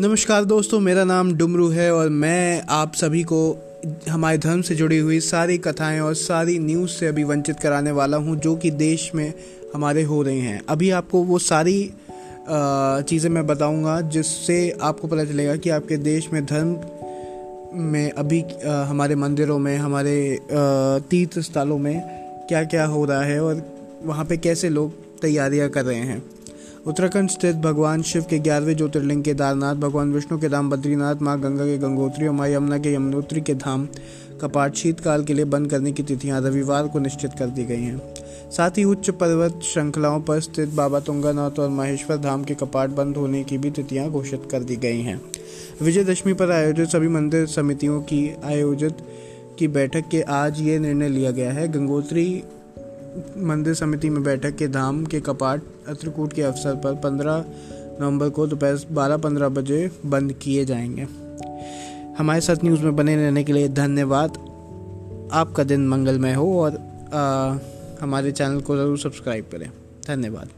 नमस्कार दोस्तों, मेरा नाम डुमरू है और मैं आप सभी को हमारे धर्म से जुड़ी हुई सारी कथाएँ और सारी न्यूज़ से अभी वंचित कराने वाला हूँ, जो कि देश में हमारे हो रही हैं। अभी आपको वो सारी चीज़ें मैं बताऊँगा, जिससे आपको पता चलेगा कि आपके देश में धर्म में अभी हमारे मंदिरों में, हमारे तीर्थ स्थलों में क्या क्या हो रहा है और वहाँ पे कैसे लोग तैयारियाँ कर रहे हैं। उत्तराखंड स्थित भगवान शिव के ग्यारहवें ज्योतिर्लिंग केदारनाथ भगवान विष्णु के धाम, बद्रीनाथ, माँ गंगा के गंगोत्री और माँ यमुना के यमुनोत्री के धाम कपाट शीतकाल के लिए बंद करने की तिथियाँ रविवार को निश्चित कर दी गई हैं। साथ ही उच्च पर्वत श्रृंखलाओं पर स्थित बाबा तुंगानाथ और महेश्वर धाम के कपाट बंद होने की भी तिथियाँ घोषित कर दी गई हैं। विजयदशमी पर आयोजित सभी मंदिर समितियों की आयोजित की बैठक के आज ये निर्णय लिया गया है। गंगोत्री मंदिर समिति में बैठक के धाम के कपाट अत्रकूट के अवसर पर 15 नवंबर को दोपहर बारह पंद्रह बजे बंद किए जाएँगे। हमारे साथ न्यूज़ में बने रहने के लिए धन्यवाद। आपका दिन मंगलमय हो और आ, हमारे चैनल को ज़रूर सब्सक्राइब करें। धन्यवाद।